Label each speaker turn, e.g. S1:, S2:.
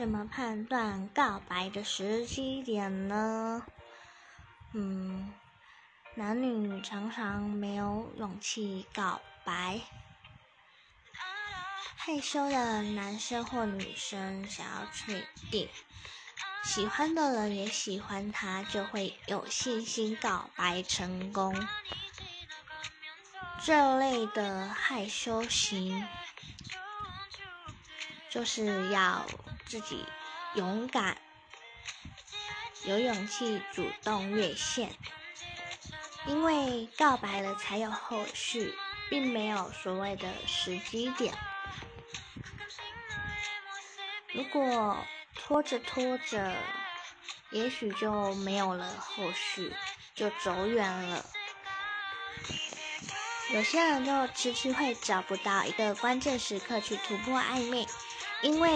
S1: 怎么判断告白的时机点呢？嗯，男女常常没有勇气告白，害羞的男生或女生想要确定喜欢的人也喜欢他，就会有信心告白成功。这类的害羞型，就是要自己勇敢、有勇气主动越线，因为告白了才有后续，并没有所谓的时机点。如果拖着拖着，也许就没有了后续，就走远了。有些人就迟迟会找不到一个关键时刻去突破暧昧，因为。